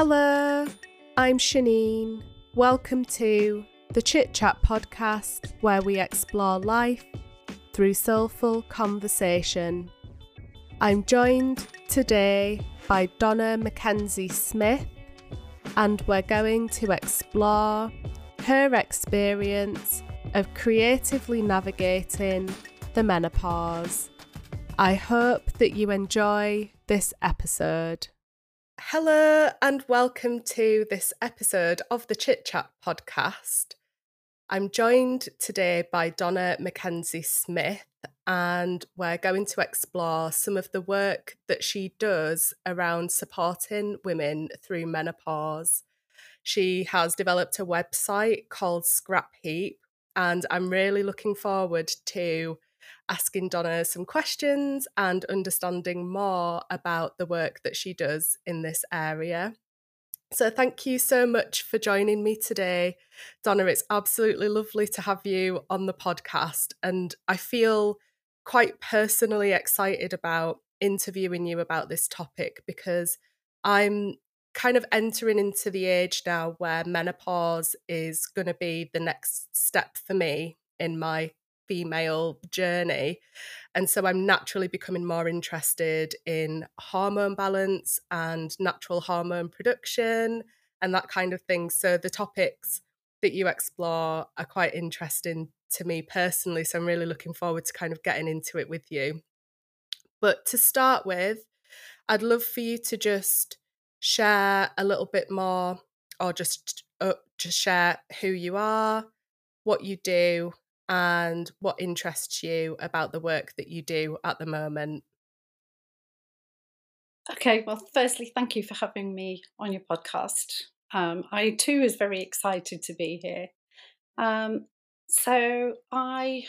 Hello, I'm Shanine. Welcome to the Chit Chat podcast, where we explore life through soulful conversation. I'm joined today by Donna Mackenzie Smyth, and we're going to explore her experience of creatively navigating the menopause. I hope that you enjoy this episode. Hello, and welcome to this episode of the Chit Chat podcast. I'm joined today by Donna Mackenzie Smyth, and we're going to explore some of the work that she does around supporting women through menopause. She has developed a website called Scrap Heap, and I'm really looking forward to asking Donna some questions and understanding more about the work that she does in this area. So, thank you so much for joining me today, Donna. It's absolutely lovely to have you on the podcast. And I feel quite personally excited about interviewing you about this topic because I'm kind of entering into the age now where menopause is going to be the next step for me in my female journey. And so I'm naturally becoming more interested in hormone balance and natural hormone production and that kind of thing. So the topics that you explore are quite interesting to me personally. So I'm really looking forward to kind of getting into it with you. But to start with, I'd love for you to just share a little bit more or just uh, just share who you are, what you do, and what interests you about the work that you do at the moment. Okay, well, firstly, thank you for having me on your podcast. Um, I too is very excited to be here. Um, so I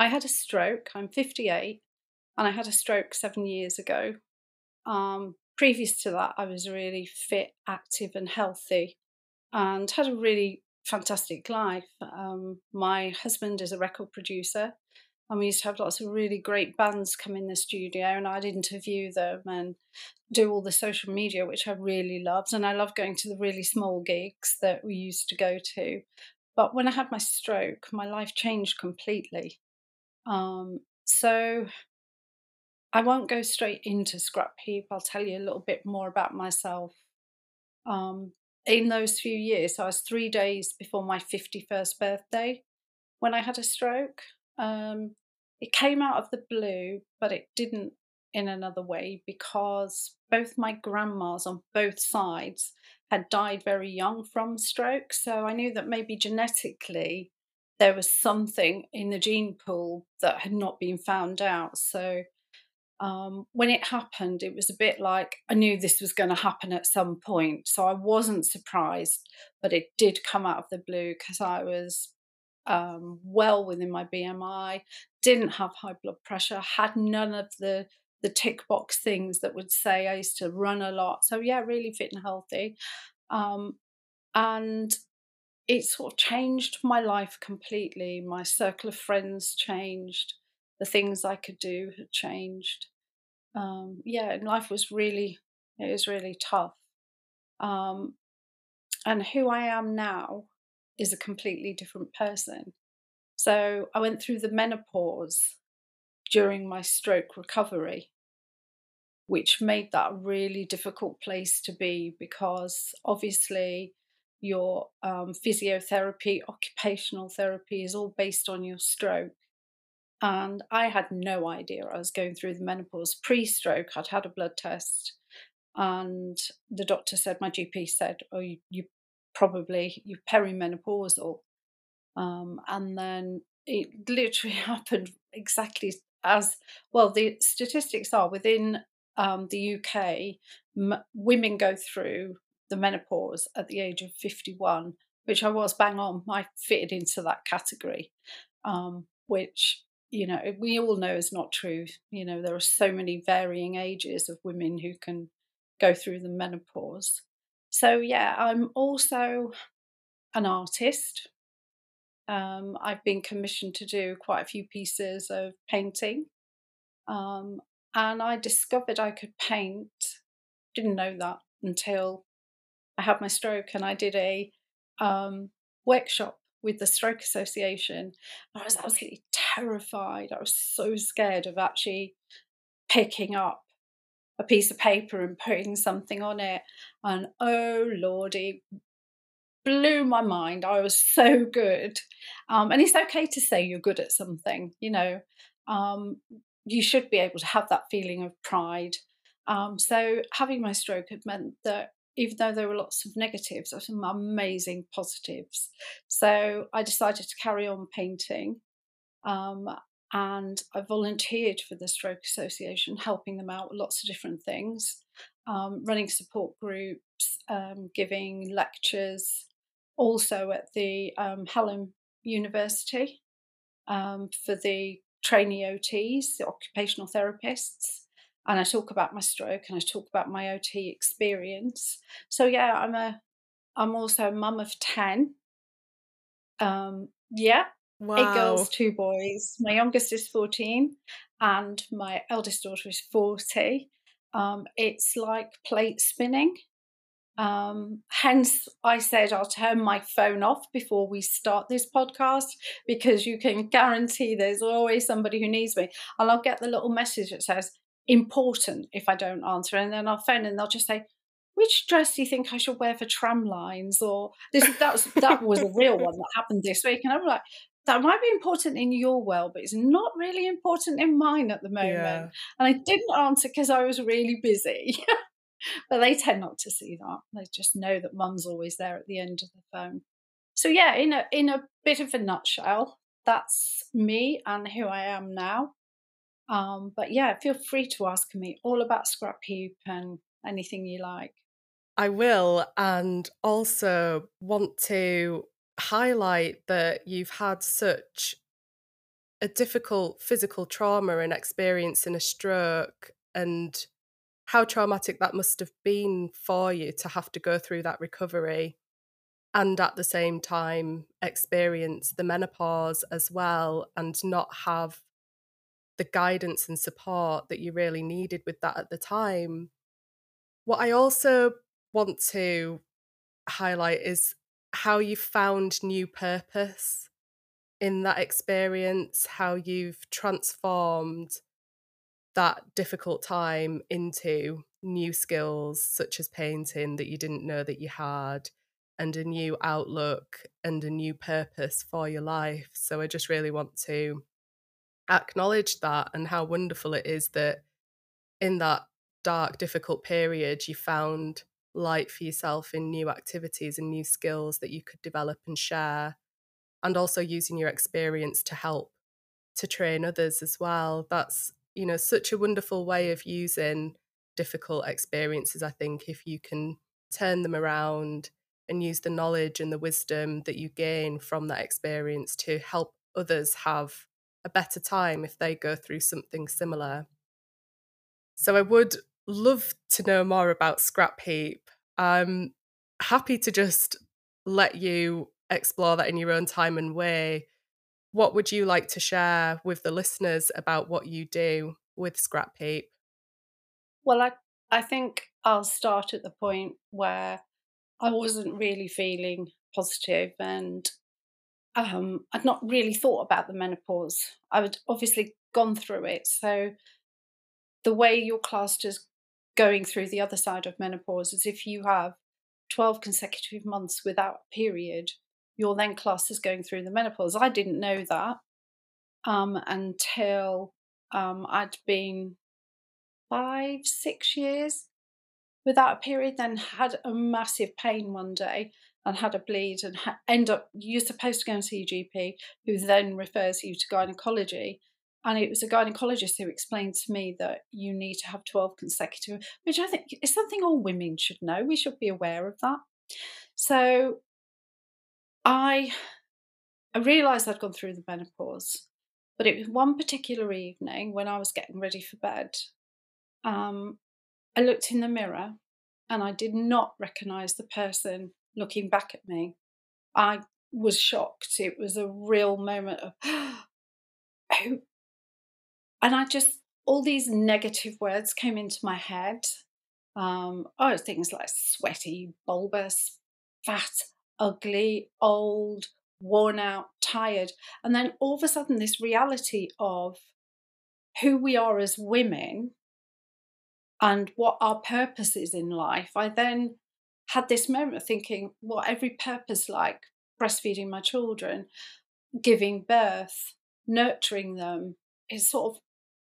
I had a stroke. I'm 58, and I had a stroke seven years ago. Um, previous to that, I was really fit, active, and healthy, and had a really fantastic life. Um, my husband is a record producer, and we used to have lots of really great bands come in the studio, and I'd interview them and do all the social media, which I really loved. And I love going to the really small gigs that we used to go to. But when I had my stroke, my life changed completely. Um, so I won't go straight into Scrap Heap. I'll tell you a little bit more about myself. Um, in those few years, so I was three days before my 51st birthday when I had a stroke. Um, it came out of the blue, but it didn't in another way because both my grandmas on both sides had died very young from stroke. So I knew that maybe genetically there was something in the gene pool that had not been found out. So um, when it happened, it was a bit like I knew this was going to happen at some point. So I wasn't surprised, but it did come out of the blue because I was um, well within my BMI, didn't have high blood pressure, had none of the the tick box things that would say I used to run a lot. So yeah, really fit and healthy, um, and it sort of changed my life completely. My circle of friends changed the things I could do had changed. Um, yeah, life was really, it was really tough. Um, and who I am now is a completely different person. So I went through the menopause during my stroke recovery, which made that a really difficult place to be because obviously your um, physiotherapy, occupational therapy is all based on your stroke. And I had no idea I was going through the menopause. Pre stroke, I'd had a blood test, and the doctor said, my GP said, Oh, you, you probably, you're perimenopausal. Um, and then it literally happened exactly as well. The statistics are within um, the UK, m- women go through the menopause at the age of 51, which I was bang on. I fitted into that category, um, which you know, we all know is not true. You know, there are so many varying ages of women who can go through the menopause. So, yeah, I'm also an artist. Um, I've been commissioned to do quite a few pieces of painting. Um, and I discovered I could paint, didn't know that until I had my stroke, and I did a um, workshop with the Stroke Association. I was absolutely terrified. I was so scared of actually picking up a piece of paper and putting something on it. And oh lordy, blew my mind. I was so good. Um, and it's okay to say you're good at something, you know. Um, you should be able to have that feeling of pride. Um, so having my stroke had meant that even though there were lots of negatives, there were some amazing positives. So I decided to carry on painting. Um, and I volunteered for the Stroke Association, helping them out with lots of different things, um, running support groups, um, giving lectures, also at the um, Hallam University um, for the trainee OTs, the occupational therapists. And I talk about my stroke and I talk about my OT experience. So yeah, I'm a I'm also a mum of ten. Um, yeah, wow. eight girls, two boys. My youngest is fourteen, and my eldest daughter is forty. Um, it's like plate spinning. Um, hence, I said I'll turn my phone off before we start this podcast because you can guarantee there's always somebody who needs me. And I'll get the little message that says important if I don't answer. And then I'll phone and they'll just say, which dress do you think I should wear for Tramlines? Or this that was that was a real one that happened this week. And I'm like, that might be important in your world, but it's not really important in mine at the moment. Yeah. And I didn't answer because I was really busy. but they tend not to see that. They just know that mum's always there at the end of the phone. So yeah, in a in a bit of a nutshell, that's me and who I am now. Um, but yeah, feel free to ask me all about Scrapheap and anything you like. I will, and also want to highlight that you've had such a difficult physical trauma and experience in a stroke and how traumatic that must have been for you to have to go through that recovery and at the same time experience the menopause as well and not have the guidance and support that you really needed with that at the time. What I also want to highlight is how you found new purpose in that experience, how you've transformed that difficult time into new skills such as painting that you didn't know that you had and a new outlook and a new purpose for your life. So I just really want to acknowledge that and how wonderful it is that in that dark, difficult period, you found light for yourself in new activities and new skills that you could develop and share, and also using your experience to help to train others as well. That's you know, such a wonderful way of using difficult experiences, I think, if you can turn them around and use the knowledge and the wisdom that you gain from that experience to help others have a better time if they go through something similar. So I would love to know more about Scrapheap. I'm happy to just let you explore that in your own time and way what would you like to share with the listeners about what you do with Scrapheap? Well, I, I think I'll start at the point where I wasn't really feeling positive and um, I'd not really thought about the menopause. I had obviously gone through it. So the way you're classed as going through the other side of menopause is if you have 12 consecutive months without a period, you're then classed as going through the menopause. I didn't know that um, until um, I'd been five, six years without a period, then had a massive pain one day and had a bleed and ha- end up, you're supposed to go and see GP, who then refers you to gynecology. And it was a gynecologist who explained to me that you need to have 12 consecutive, which I think is something all women should know. We should be aware of that. So I I realised I'd gone through the menopause, but it was one particular evening when I was getting ready for bed. Um, I looked in the mirror and I did not recognise the person looking back at me. I was shocked. It was a real moment of, oh, and I just, all these negative words came into my head. Um, oh, things like sweaty, bulbous, fat, ugly, old, worn out, tired. And then all of a sudden, this reality of who we are as women and what our purpose is in life. I then had this moment thinking, what every purpose like breastfeeding my children, giving birth, nurturing them is sort of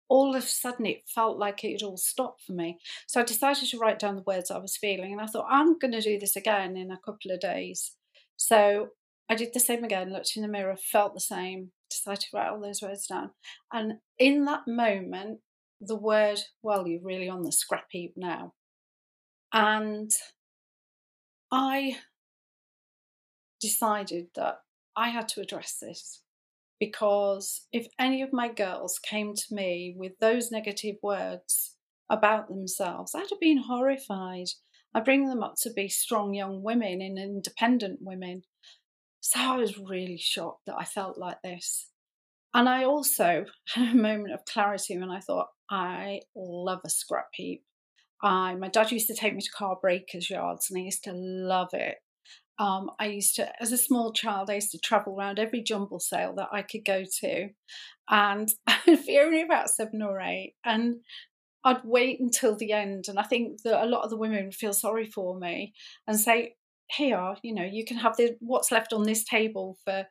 all of a sudden it felt like it had all stopped for me. So I decided to write down the words I was feeling and I thought, I'm going to do this again in a couple of days. So I did the same again, looked in the mirror, felt the same, decided to write all those words down. And in that moment, the word, well, you're really on the scrap heap now. And I decided that I had to address this because if any of my girls came to me with those negative words about themselves, I'd have been horrified. I bring them up to be strong young women and independent women. So I was really shocked that I felt like this. And I also had a moment of clarity when I thought, I love a scrap heap. I, my dad used to take me to car breakers yards and I used to love it. Um, I used to, as a small child, I used to travel around every jumble sale that I could go to. And I'd be only about seven or eight. And I'd wait until the end. And I think that a lot of the women would feel sorry for me and say, here, you know, you can have the, what's left on this table for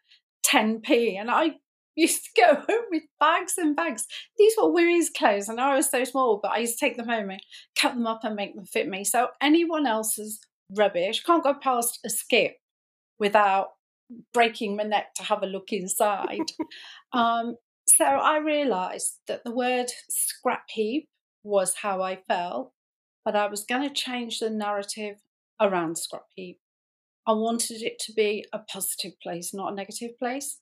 10p. And I used to go home with bags and bags. These were women's clothes, and I was so small, but I used to take them home and cut them up and make them fit me. So anyone else's rubbish. Can't go past a skip without breaking my neck to have a look inside. um, so I realised that the word scrap heap was how I felt, but I was going to change the narrative around scrap heap. I wanted it to be a positive place, not a negative place.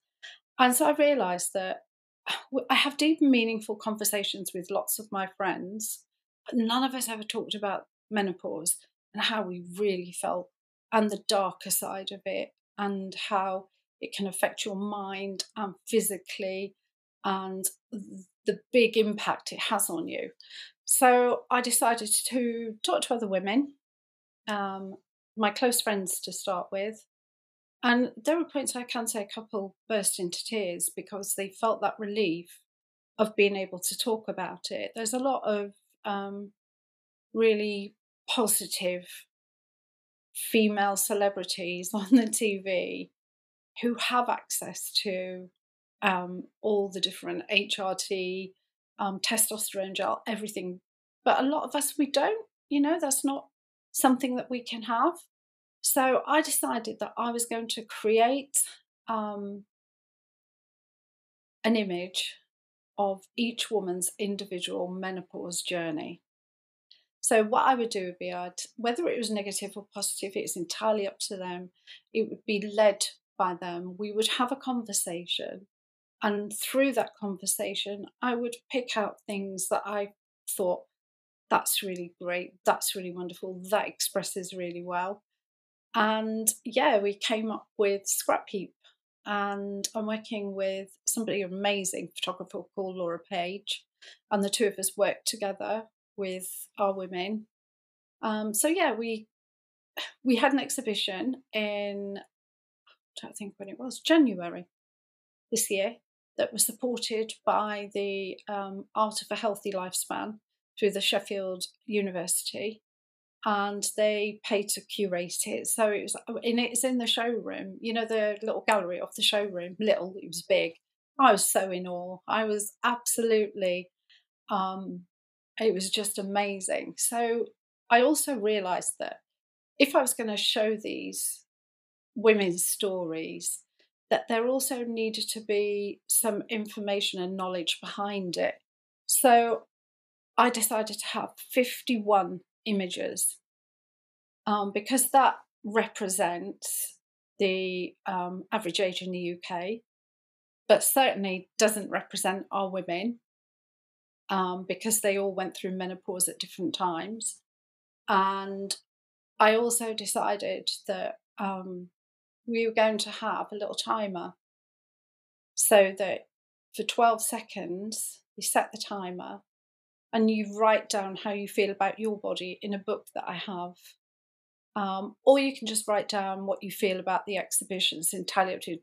And so I realised that I have deep, and meaningful conversations with lots of my friends, but none of us ever talked about menopause and how we really felt and the darker side of it and how it can affect your mind and physically and the big impact it has on you. So I decided to talk to other women, um, my close friends to start with. And there were points I can say a couple burst into tears because they felt that relief of being able to talk about it. There's a lot of um, really positive female celebrities on the TV who have access to um, all the different HRT, um, testosterone gel, everything. But a lot of us, we don't, you know, that's not something that we can have. So I decided that I was going to create um, an image of each woman's individual menopause journey. So what I would do would be I'd whether it was negative or positive, it's entirely up to them. It would be led by them. We would have a conversation. And through that conversation, I would pick out things that I thought that's really great, that's really wonderful, that expresses really well. And yeah, we came up with Scrapheap. And I'm working with somebody amazing photographer called Laura Page. And the two of us worked together with our women. Um, so yeah, we we had an exhibition in I don't think when it was January this year that was supported by the um, Art of a Healthy Lifespan through the Sheffield University, and they paid to curate it. So it was, and it's in the showroom. You know the little gallery of the showroom. Little, it was big. I was so in awe. I was absolutely um, it was just amazing. So I also realized that if I was going to show these women's stories, that there also needed to be some information and knowledge behind it. So I decided to have 51 images um, because that represents the um, average age in the UK, but certainly doesn't represent our women um, because they all went through menopause at different times. And I also decided that um, we were going to have a little timer so that for 12 seconds, we set the timer and you write down how you feel about your body in a book that I have. Um, or you can just write down what you feel about the exhibitions tally up to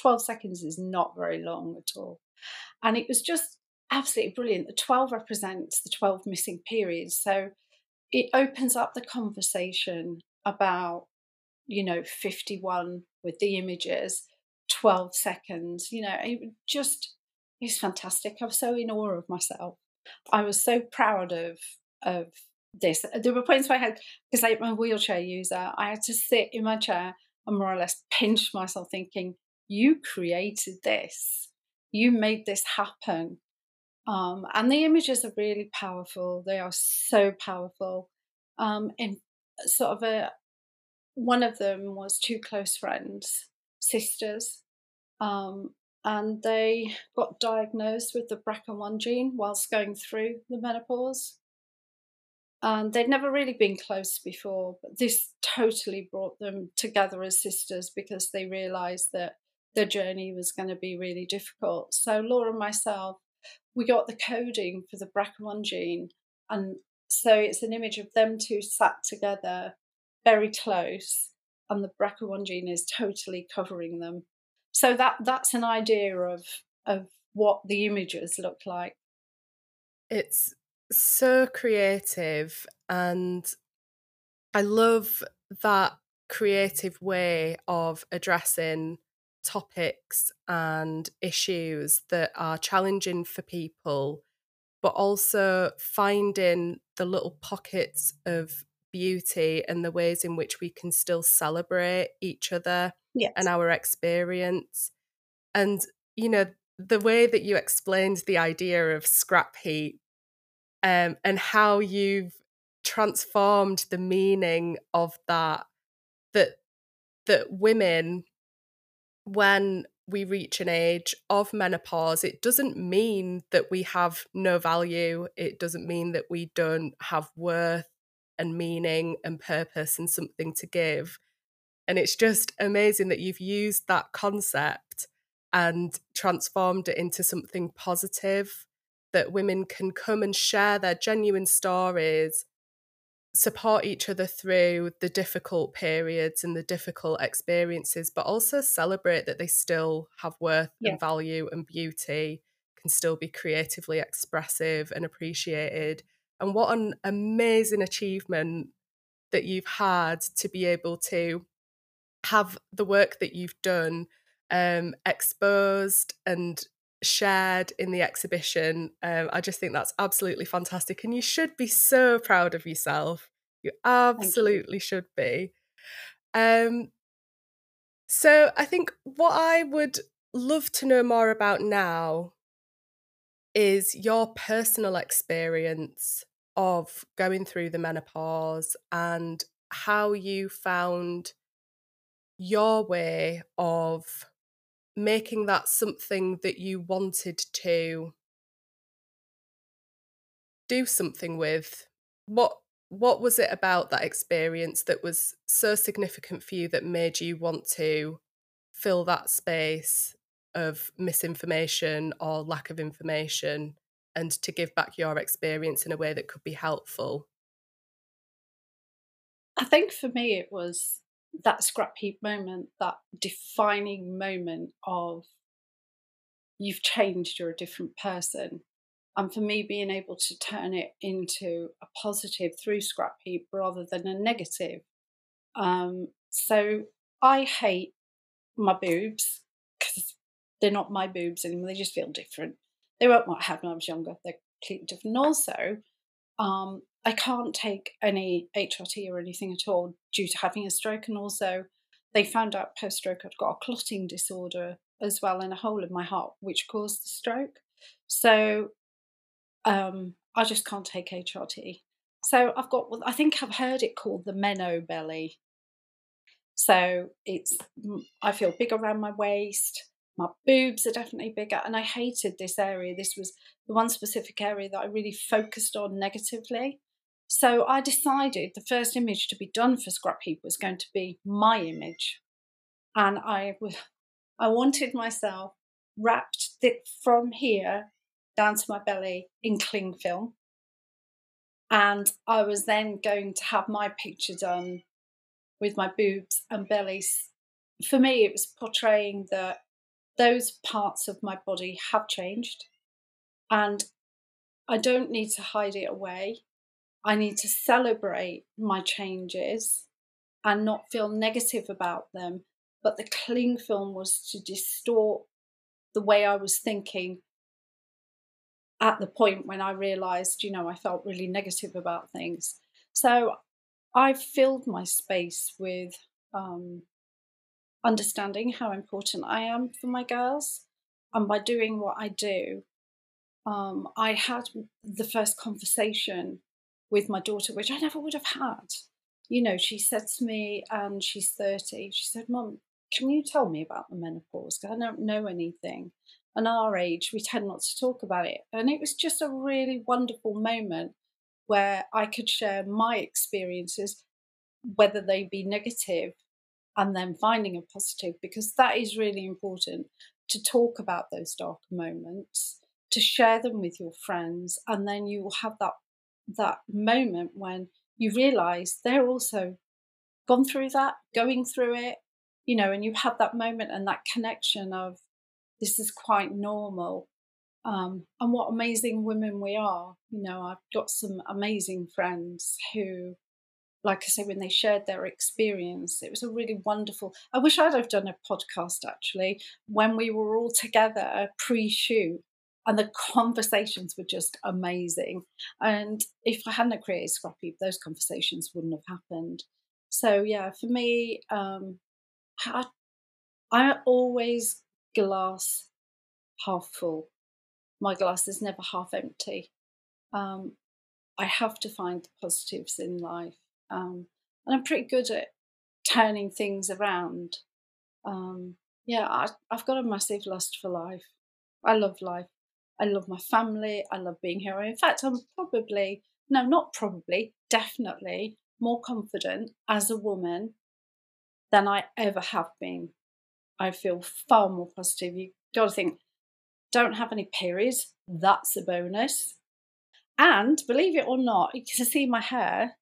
12 seconds is not very long at all. And it was just absolutely brilliant. The 12 represents the 12 missing periods. So it opens up the conversation about, you know, 51 with the images, 12 seconds, you know, it just is fantastic. I was so in awe of myself. I was so proud of of this. There were points where I had because I'm a wheelchair user, I had to sit in my chair and more or less pinch myself thinking, you created this. You made this happen. Um, and the images are really powerful. They are so powerful. Um, in sort of a one of them was two close friends, sisters, um, and they got diagnosed with the BRCA1 gene whilst going through the menopause. And they'd never really been close before, but this totally brought them together as sisters because they realized that their journey was going to be really difficult. So Laura and myself we got the coding for the BRCA1 gene. And so it's an image of them two sat together very close, and the BRCA1 gene is totally covering them. So that that's an idea of of what the images look like. It's so creative and I love that creative way of addressing topics and issues that are challenging for people, but also finding the little pockets of beauty and the ways in which we can still celebrate each other yes. and our experience. And, you know, the way that you explained the idea of scrap heap um, and how you've transformed the meaning of that, that that women when we reach an age of menopause, it doesn't mean that we have no value. It doesn't mean that we don't have worth and meaning and purpose and something to give. And it's just amazing that you've used that concept and transformed it into something positive that women can come and share their genuine stories support each other through the difficult periods and the difficult experiences, but also celebrate that they still have worth yeah. and value and beauty, can still be creatively expressive and appreciated. And what an amazing achievement that you've had to be able to have the work that you've done um, exposed and shared in the exhibition. Um, I just think that's absolutely fantastic. And you should be so proud of yourself. You absolutely you. should be. Um, so I think what I would love to know more about now is your personal experience of going through the menopause and how you found your way of making that something that you wanted to do something with what what was it about that experience that was so significant for you that made you want to fill that space of misinformation or lack of information and to give back your experience in a way that could be helpful? I think for me it was that scrap heap moment, that defining moment of you've changed, you're a different person. And for me, being able to turn it into a positive through scrap heap rather than a negative. Um, so I hate my boobs because they're not my boobs anymore. They just feel different. They weren't what I had when I was younger. They're completely different. Also, um, I can't take any HRT or anything at all due to having a stroke. And also, they found out post stroke I'd got a clotting disorder as well and a hole in my heart, which caused the stroke. So um, I just can't take HRT. So I've got, I think I've heard it called the Meno belly. So it's, I feel big around my waist. My boobs are definitely bigger, and I hated this area. This was the one specific area that I really focused on negatively. So I decided the first image to be done for Scrapheap was going to be my image. And I, was, I wanted myself wrapped from here down to my belly in cling film. And I was then going to have my picture done with my boobs and bellies. For me, it was portraying that those parts of my body have changed and I don't need to hide it away. I need to celebrate my changes and not feel negative about them. But the cling film was to distort the way I was thinking at the point when I realized, you know, I felt really negative about things. So I filled my space with um, understanding how important I am for my girls. And by doing what I do, um, I had the first conversation with my daughter, which I never would have had. You know, she said to me, and she's 30, she said, Mom, can you tell me about the menopause? Because I don't know anything. And our age, we tend not to talk about it. And it was just a really wonderful moment where I could share my experiences, whether they be negative, and then finding a positive, because that is really important to talk about those dark moments to share them with your friends and then you will have that that moment when you realize they're also gone through that going through it you know and you have that moment and that connection of this is quite normal um, and what amazing women we are you know i've got some amazing friends who like I say, when they shared their experience, it was a really wonderful. I wish I'd have done a podcast actually when we were all together pre-shoot and the conversations were just amazing. And if I hadn't created Scrapheap, those conversations wouldn't have happened. So yeah, for me, um, I, I always glass half full. My glass is never half empty. Um, I have to find the positives in life, um, and I'm pretty good at turning things around. Um, yeah, I, I've got a massive lust for life. I love life. I love my family. I love being here. In fact, I'm probably, no, not probably, definitely more confident as a woman than I ever have been. I feel far more positive. You got to think, don't have any periods. That's a bonus. And believe it or not, you can see my hair.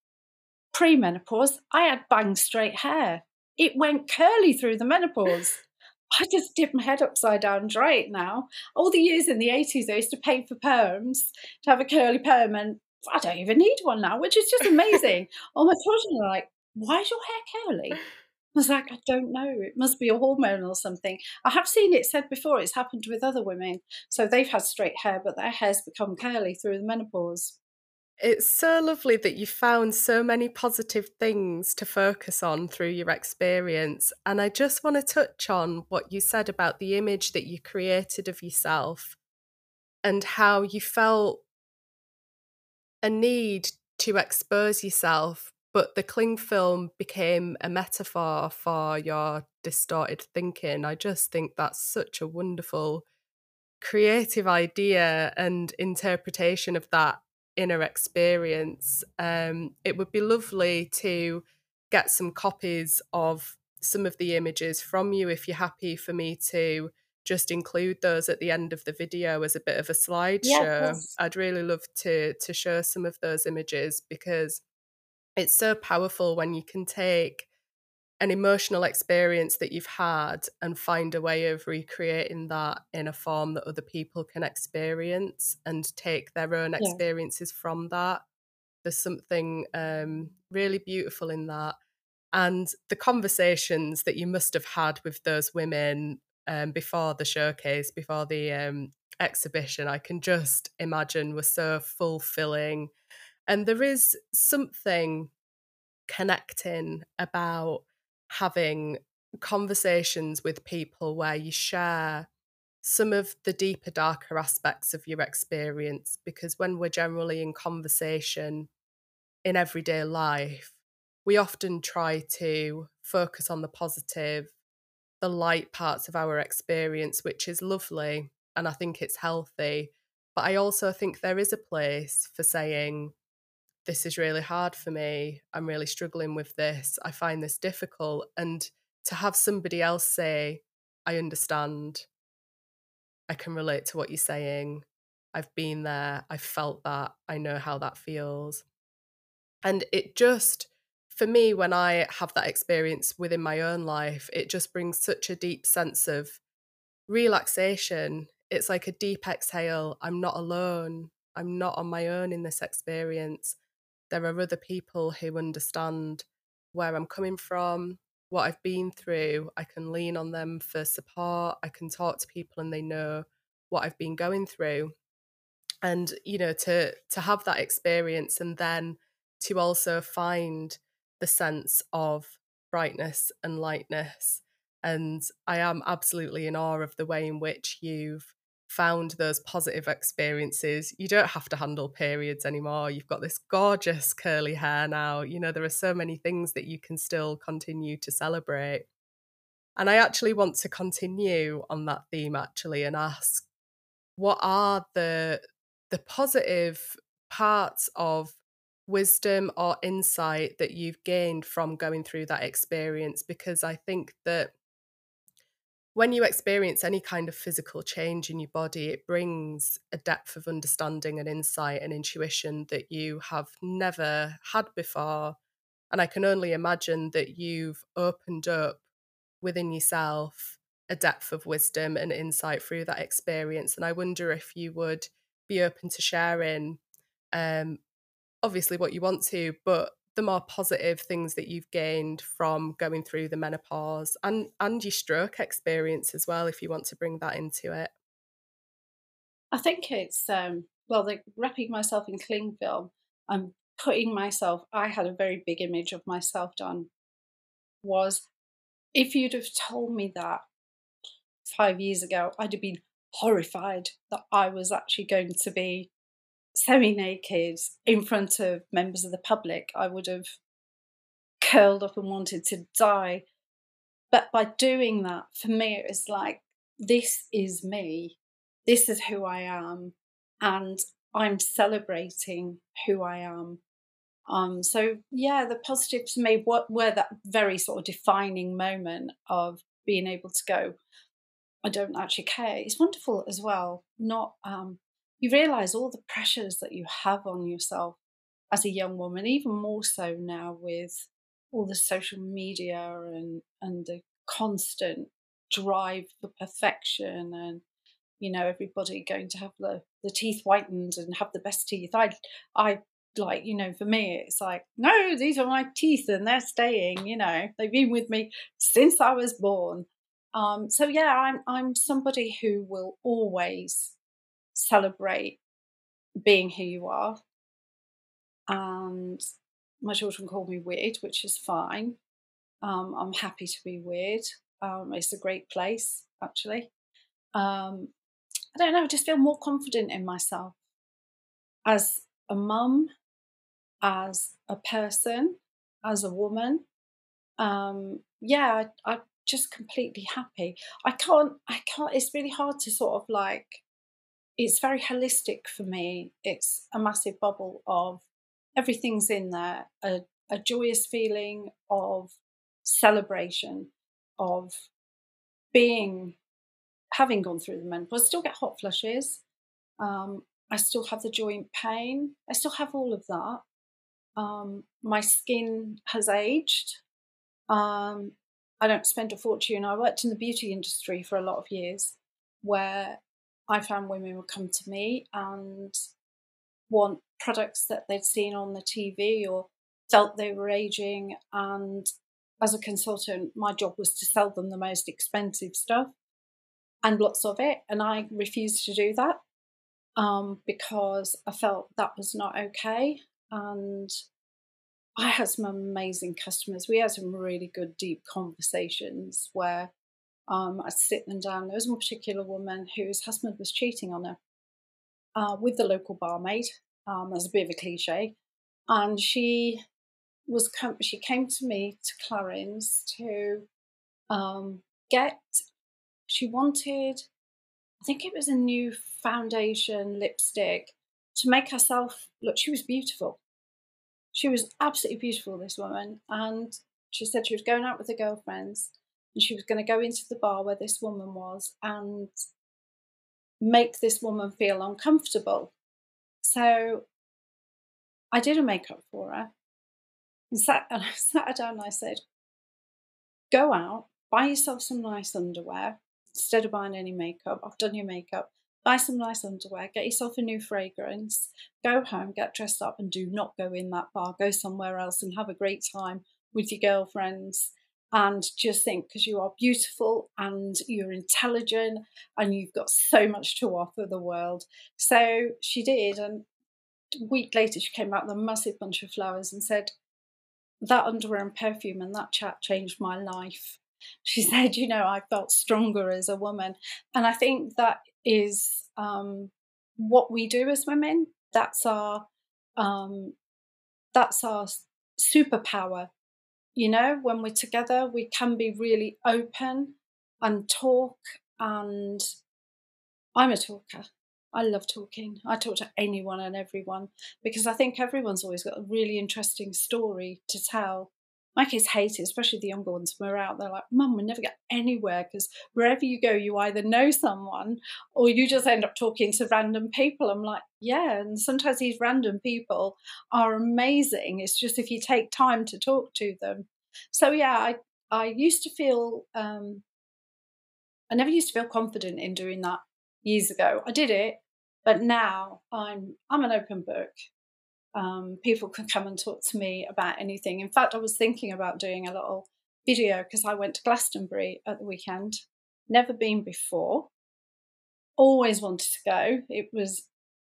Pre menopause, I had bang straight hair. It went curly through the menopause. I just dip my head upside down it now. All the years in the 80s, I used to pay for perms to have a curly perm, and I don't even need one now, which is just amazing. All my children are like, Why is your hair curly? I was like, I don't know. It must be a hormone or something. I have seen it said before, it's happened with other women. So they've had straight hair, but their hair's become curly through the menopause. It's so lovely that you found so many positive things to focus on through your experience. And I just want to touch on what you said about the image that you created of yourself and how you felt a need to expose yourself, but the cling film became a metaphor for your distorted thinking. I just think that's such a wonderful creative idea and interpretation of that inner experience. Um, it would be lovely to get some copies of some of the images from you if you're happy for me to just include those at the end of the video as a bit of a slideshow. Yes. I'd really love to to show some of those images because it's so powerful when you can take an emotional experience that you've had and find a way of recreating that in a form that other people can experience and take their own experiences yeah. from that. There's something um, really beautiful in that. And the conversations that you must have had with those women um, before the showcase, before the um, exhibition, I can just imagine were so fulfilling. And there is something connecting about having conversations with people where you share some of the deeper, darker aspects of your experience. Because when we're generally in conversation in everyday life, we often try to focus on the positive, the light parts of our experience, which is lovely. And I think it's healthy. But I also think there is a place for saying, this is really hard for me. I'm really struggling with this. I find this difficult. And to have somebody else say, I understand, I can relate to what you're saying. I've been there. I've felt that. I know how that feels. And it just, for me, when I have that experience within my own life, it just brings such a deep sense of relaxation. It's like a deep exhale. I'm not alone. I'm not on my own in this experience. There are other people who understand where I'm coming from, what I've been through. I can lean on them for support. I can talk to people and they know what I've been going through. And, you know, to to have that experience and then to also find the sense of brightness and lightness. And I am absolutely in awe of the way in which you've found those positive experiences. You don't have to handle periods anymore. You've got this gorgeous curly hair now. You know, there are so many things that you can still continue to celebrate. And I actually want to continue on that theme actually and ask what are the the positive parts of wisdom or insight that you've gained from going through that experience because I think that when you experience any kind of physical change in your body, it brings a depth of understanding and insight and intuition that you have never had before. And I can only imagine that you've opened up within yourself a depth of wisdom and insight through that experience. And I wonder if you would be open to sharing, um, obviously, what you want to, but the more positive things that you've gained from going through the menopause and and your stroke experience as well if you want to bring that into it. I think it's um well like wrapping myself in cling film i'm putting myself i had a very big image of myself done was if you'd have told me that five years ago i'd have been horrified that i was actually going to be semi naked in front of members of the public, I would have curled up and wanted to die. But by doing that, for me, it was like, this is me. This is who I am. And I'm celebrating who I am. Um, so yeah, the positives for me what were that very sort of defining moment of being able to go, I don't actually care. It's wonderful as well, not um, you realize all the pressures that you have on yourself as a young woman, even more so now with all the social media and and the constant drive for perfection and you know everybody going to have the the teeth whitened and have the best teeth. I i like you know for me it's like no these are my teeth and they're staying you know they've been with me since i was born. Um so yeah i'm i'm somebody who will always celebrate being who you are. And my children call me weird, which is fine. Um, I'm happy to be weird. Um, it's a great place, actually. Um, I don't know, I just feel more confident in myself as a mum, as a person, as a woman. Um, yeah, I, I'm just completely happy. I can't, I can't, it's really hard to sort of like it's very holistic for me. It's a massive bubble of everything's in there a, a joyous feeling of celebration, of being, having gone through the menopause. I still get hot flushes. Um, I still have the joint pain. I still have all of that. Um, my skin has aged. Um, I don't spend a fortune. I worked in the beauty industry for a lot of years where I found women would come to me and want products that they'd seen on the TV or felt they were aging. And as a consultant, my job was to sell them the most expensive stuff and lots of it. And I refused to do that um, because I felt that was not okay. And I had some amazing customers. We had some really good, deep conversations where um, I sit them down. There was one particular woman whose husband was cheating on her uh, with the local barmaid. Um, as a bit of a cliche, and she was com- she came to me to Clarins to um, get. She wanted, I think it was a new foundation lipstick to make herself look. She was beautiful. She was absolutely beautiful. This woman, and she said she was going out with her girlfriends and she was going to go into the bar where this woman was and make this woman feel uncomfortable. So I did a makeup for her And, sat, and I sat her down and I said, Go out, buy yourself some nice underwear instead of buying any makeup. I've done your makeup. Buy some nice underwear, get yourself a new fragrance, go home, get dressed up, and do not go in that bar. Go somewhere else and have a great time with your girlfriends and just think because you are beautiful and you're intelligent and you've got so much to offer the world. So she did, and a week later she came out with a massive bunch of flowers and said, That underwear and perfume and that chat changed my life. She said, You know, I felt stronger as a woman. And I think that is um, what we do as women. That's our um, that's our superpower you know, when we're together, we can be really open and talk. And I'm a talker. I love talking. I talk to anyone and everyone because I think everyone's always got a really interesting story to tell my kids hate it, especially the younger ones. We're out, they're like, Mum, we never get anywhere because wherever you go, you either know someone or you just end up talking to random people. I'm like, yeah. And sometimes these random people are amazing. It's just if you take time to talk to them. So, yeah, I, I used to feel, um, I never used to feel confident in doing that years ago. I did it, but now I'm, I'm an open book um, people can come and talk to me about anything. In fact, I was thinking about doing a little video because I went to Glastonbury at the weekend, never been before, always wanted to go. It was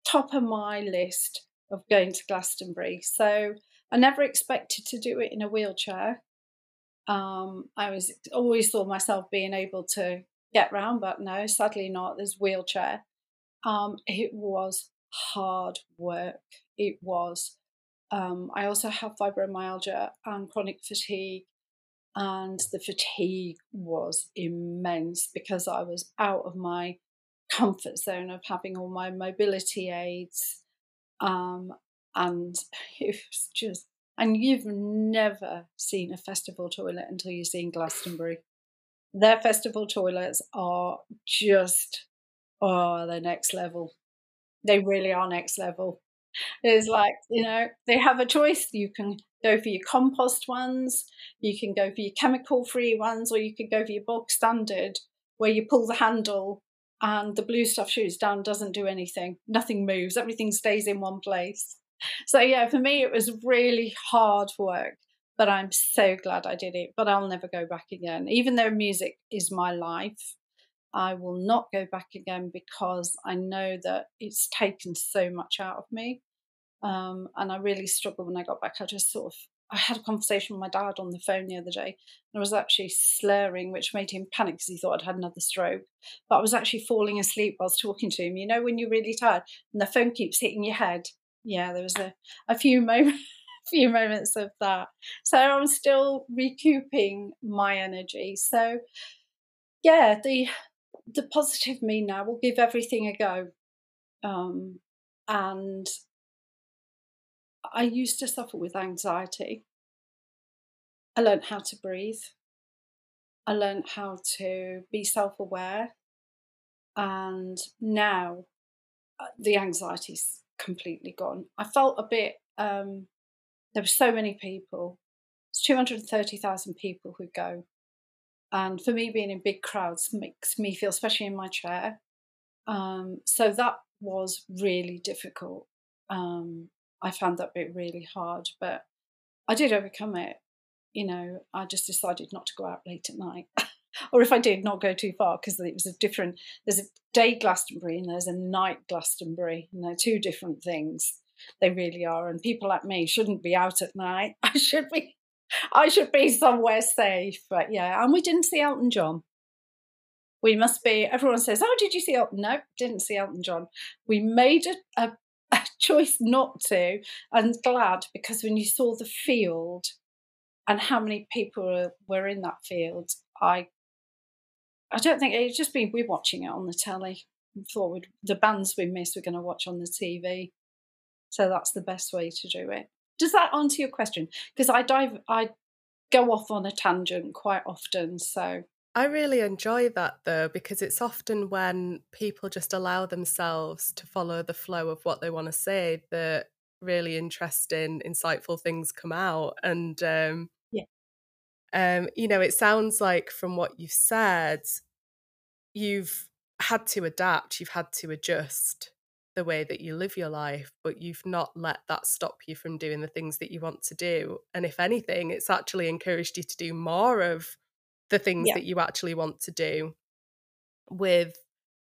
top of my list of going to Glastonbury. So I never expected to do it in a wheelchair. Um, I was always thought myself being able to get round, but no, sadly not. There's wheelchair. Um, it was hard work it was. Um, I also have fibromyalgia and chronic fatigue, and the fatigue was immense because I was out of my comfort zone of having all my mobility aids. Um, and it was just, and you've never seen a festival toilet until you've seen Glastonbury. Their festival toilets are just, oh, they're next level. They really are next level. It's like, you know, they have a choice. You can go for your compost ones, you can go for your chemical free ones, or you could go for your bog standard where you pull the handle and the blue stuff shoots down, doesn't do anything. Nothing moves, everything stays in one place. So, yeah, for me, it was really hard work, but I'm so glad I did it. But I'll never go back again. Even though music is my life, I will not go back again because I know that it's taken so much out of me. Um, and I really struggled when I got back. I just sort of I had a conversation with my dad on the phone the other day, and I was actually slurring, which made him panic because he thought I'd had another stroke. But I was actually falling asleep whilst talking to him. You know, when you're really tired and the phone keeps hitting your head. Yeah, there was a, a few moments. few moments of that. So I'm still recouping my energy. So yeah, the the positive me now will give everything a go. Um, and I used to suffer with anxiety. I learned how to breathe. I learned how to be self aware. And now uh, the anxiety's completely gone. I felt a bit, um, there were so many people. It's 230,000 people who go. And for me, being in big crowds makes me feel, especially in my chair. Um, so that was really difficult. Um, I found that bit really hard, but I did overcome it. You know, I just decided not to go out late at night. or if I did, not go too far because it was a different, there's a day Glastonbury and there's a night Glastonbury, and they're two different things. They really are. And people like me shouldn't be out at night. I should be I should be somewhere safe. But yeah, and we didn't see Elton John. We must be, everyone says, Oh, did you see Elton? No, didn't see Elton John. We made a, a, a choice not to, and glad because when you saw the field and how many people were in that field, I I don't think it's just been we're watching it on the telly. Thought the bands we missed we're going to watch on the TV. So that's the best way to do it. Does that answer your question? Because I dive, I go off on a tangent quite often. So I really enjoy that though, because it's often when people just allow themselves to follow the flow of what they want to say that really interesting, insightful things come out. And um, yeah, um, you know, it sounds like from what you've said, you've had to adapt, you've had to adjust the way that you live your life, but you've not let that stop you from doing the things that you want to do. And if anything, it's actually encouraged you to do more of the things yeah. that you actually want to do with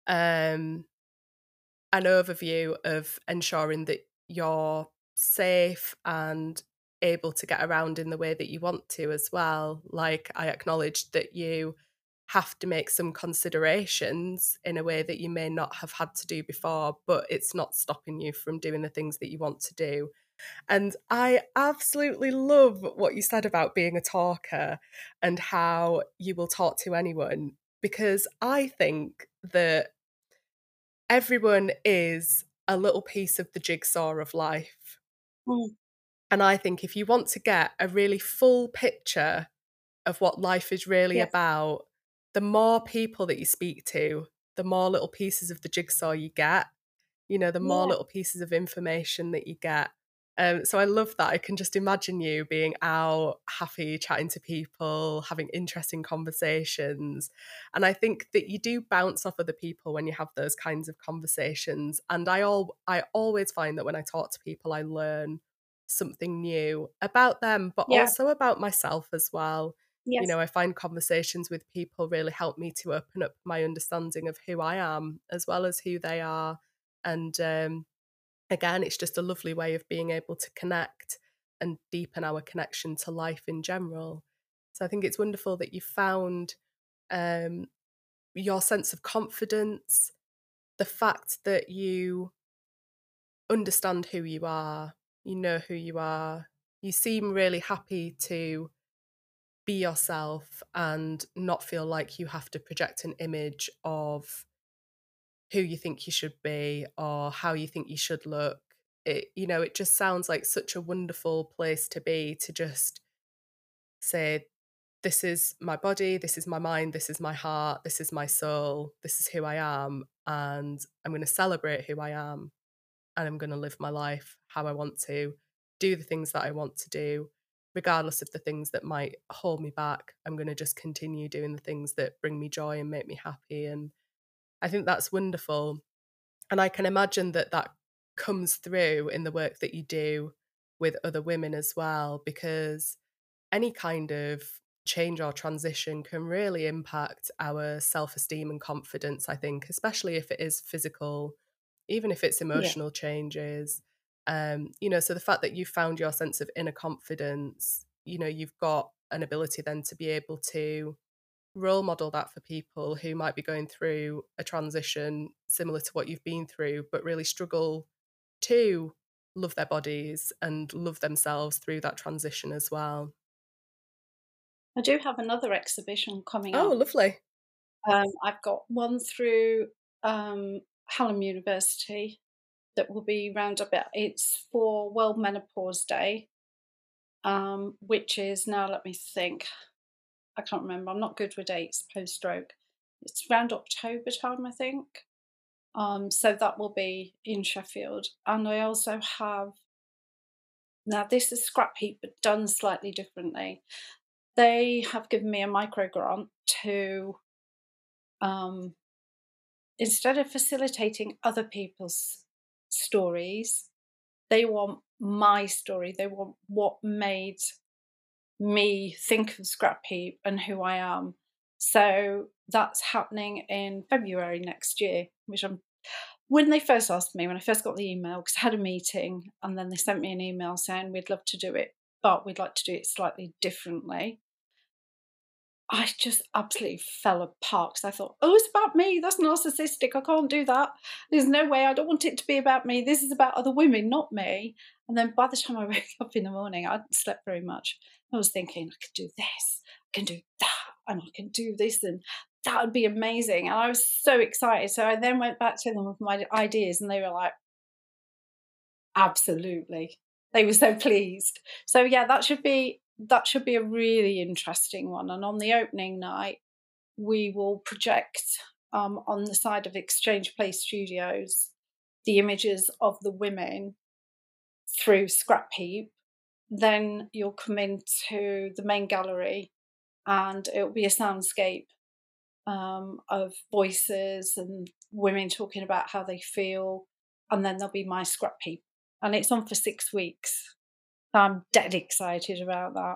um, an overview of ensuring that you're safe and able to get around in the way that you want to as well. Like I acknowledged that you have to make some considerations in a way that you may not have had to do before, but it's not stopping you from doing the things that you want to do. And I absolutely love what you said about being a talker and how you will talk to anyone, because I think that everyone is a little piece of the jigsaw of life. Mm. And I think if you want to get a really full picture of what life is really yes. about, the more people that you speak to, the more little pieces of the jigsaw you get, you know, the more yeah. little pieces of information that you get. Um, so I love that. I can just imagine you being out, happy, chatting to people, having interesting conversations. And I think that you do bounce off other people when you have those kinds of conversations. And I all I always find that when I talk to people, I learn something new about them, but yeah. also about myself as well. Yes. You know, I find conversations with people really help me to open up my understanding of who I am as well as who they are. And um, again, it's just a lovely way of being able to connect and deepen our connection to life in general. So I think it's wonderful that you found um, your sense of confidence, the fact that you understand who you are, you know who you are, you seem really happy to be yourself and not feel like you have to project an image of who you think you should be or how you think you should look. It you know it just sounds like such a wonderful place to be to just say this is my body this is my mind this is my heart this is my soul this is who i am and i'm going to celebrate who i am and i'm going to live my life how i want to do the things that i want to do regardless of the things that might hold me back i'm going to just continue doing the things that bring me joy and make me happy and i think that's wonderful and i can imagine that that comes through in the work that you do with other women as well because any kind of change or transition can really impact our self-esteem and confidence i think especially if it is physical even if it's emotional yeah. changes um, you know so the fact that you found your sense of inner confidence you know you've got an ability then to be able to role model that for people who might be going through a transition similar to what you've been through but really struggle to love their bodies and love themselves through that transition as well. I do have another exhibition coming oh up. lovely. Um, i've got one through um, hallam university that will be round about. It's for World Menopause Day, um, which is now. Let me think. I can't remember. I'm not good with dates post stroke. It's around October time, I think. Um, so that will be in Sheffield, and I also have. Now this is Scrapheap, but done slightly differently. They have given me a micro grant to um, instead of facilitating other people's stories. They want my story. They want what made me think of Scrapheap and who I am. So that's happening in February next year, which I'm. When they first asked me, when I first got the email, because I had a meeting and then they sent me an email saying we'd love to do it, but we'd like to do it slightly differently. I just absolutely fell apart because I thought, oh, it's about me. That's narcissistic. I can't do that. There's no way. I don't want it to be about me. This is about other women, not me. And then by the time I woke up in the morning, I hadn't slept very much. I was thinking, I could do this, I can do that, and I can do this, and that would be amazing. And I was so excited. So I then went back to them with my ideas, and they were like, absolutely. They were so pleased. So yeah, that should be that should be a really interesting one. And on the opening night, we will project um, on the side of Exchange Place Studios the images of the women through Scrapheap. Then you'll come into the main gallery and it'll be a soundscape um, of voices and women talking about how they feel. And then there'll be my Scrapheap. And it's on for six weeks. I'm dead excited about that.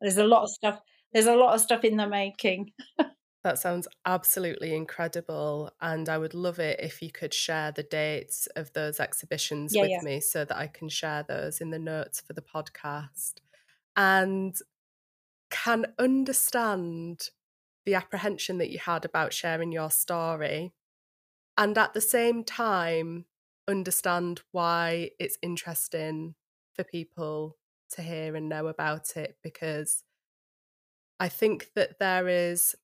There's a lot of stuff. There's a lot of stuff in the making. That sounds absolutely incredible. And I would love it if you could share the dates of those exhibitions yeah, with yeah. me so that I can share those in the notes for the podcast. And can understand the apprehension that you had about sharing your story. And at the same time, understand why it's interesting for people to hear and know about it because I think that there is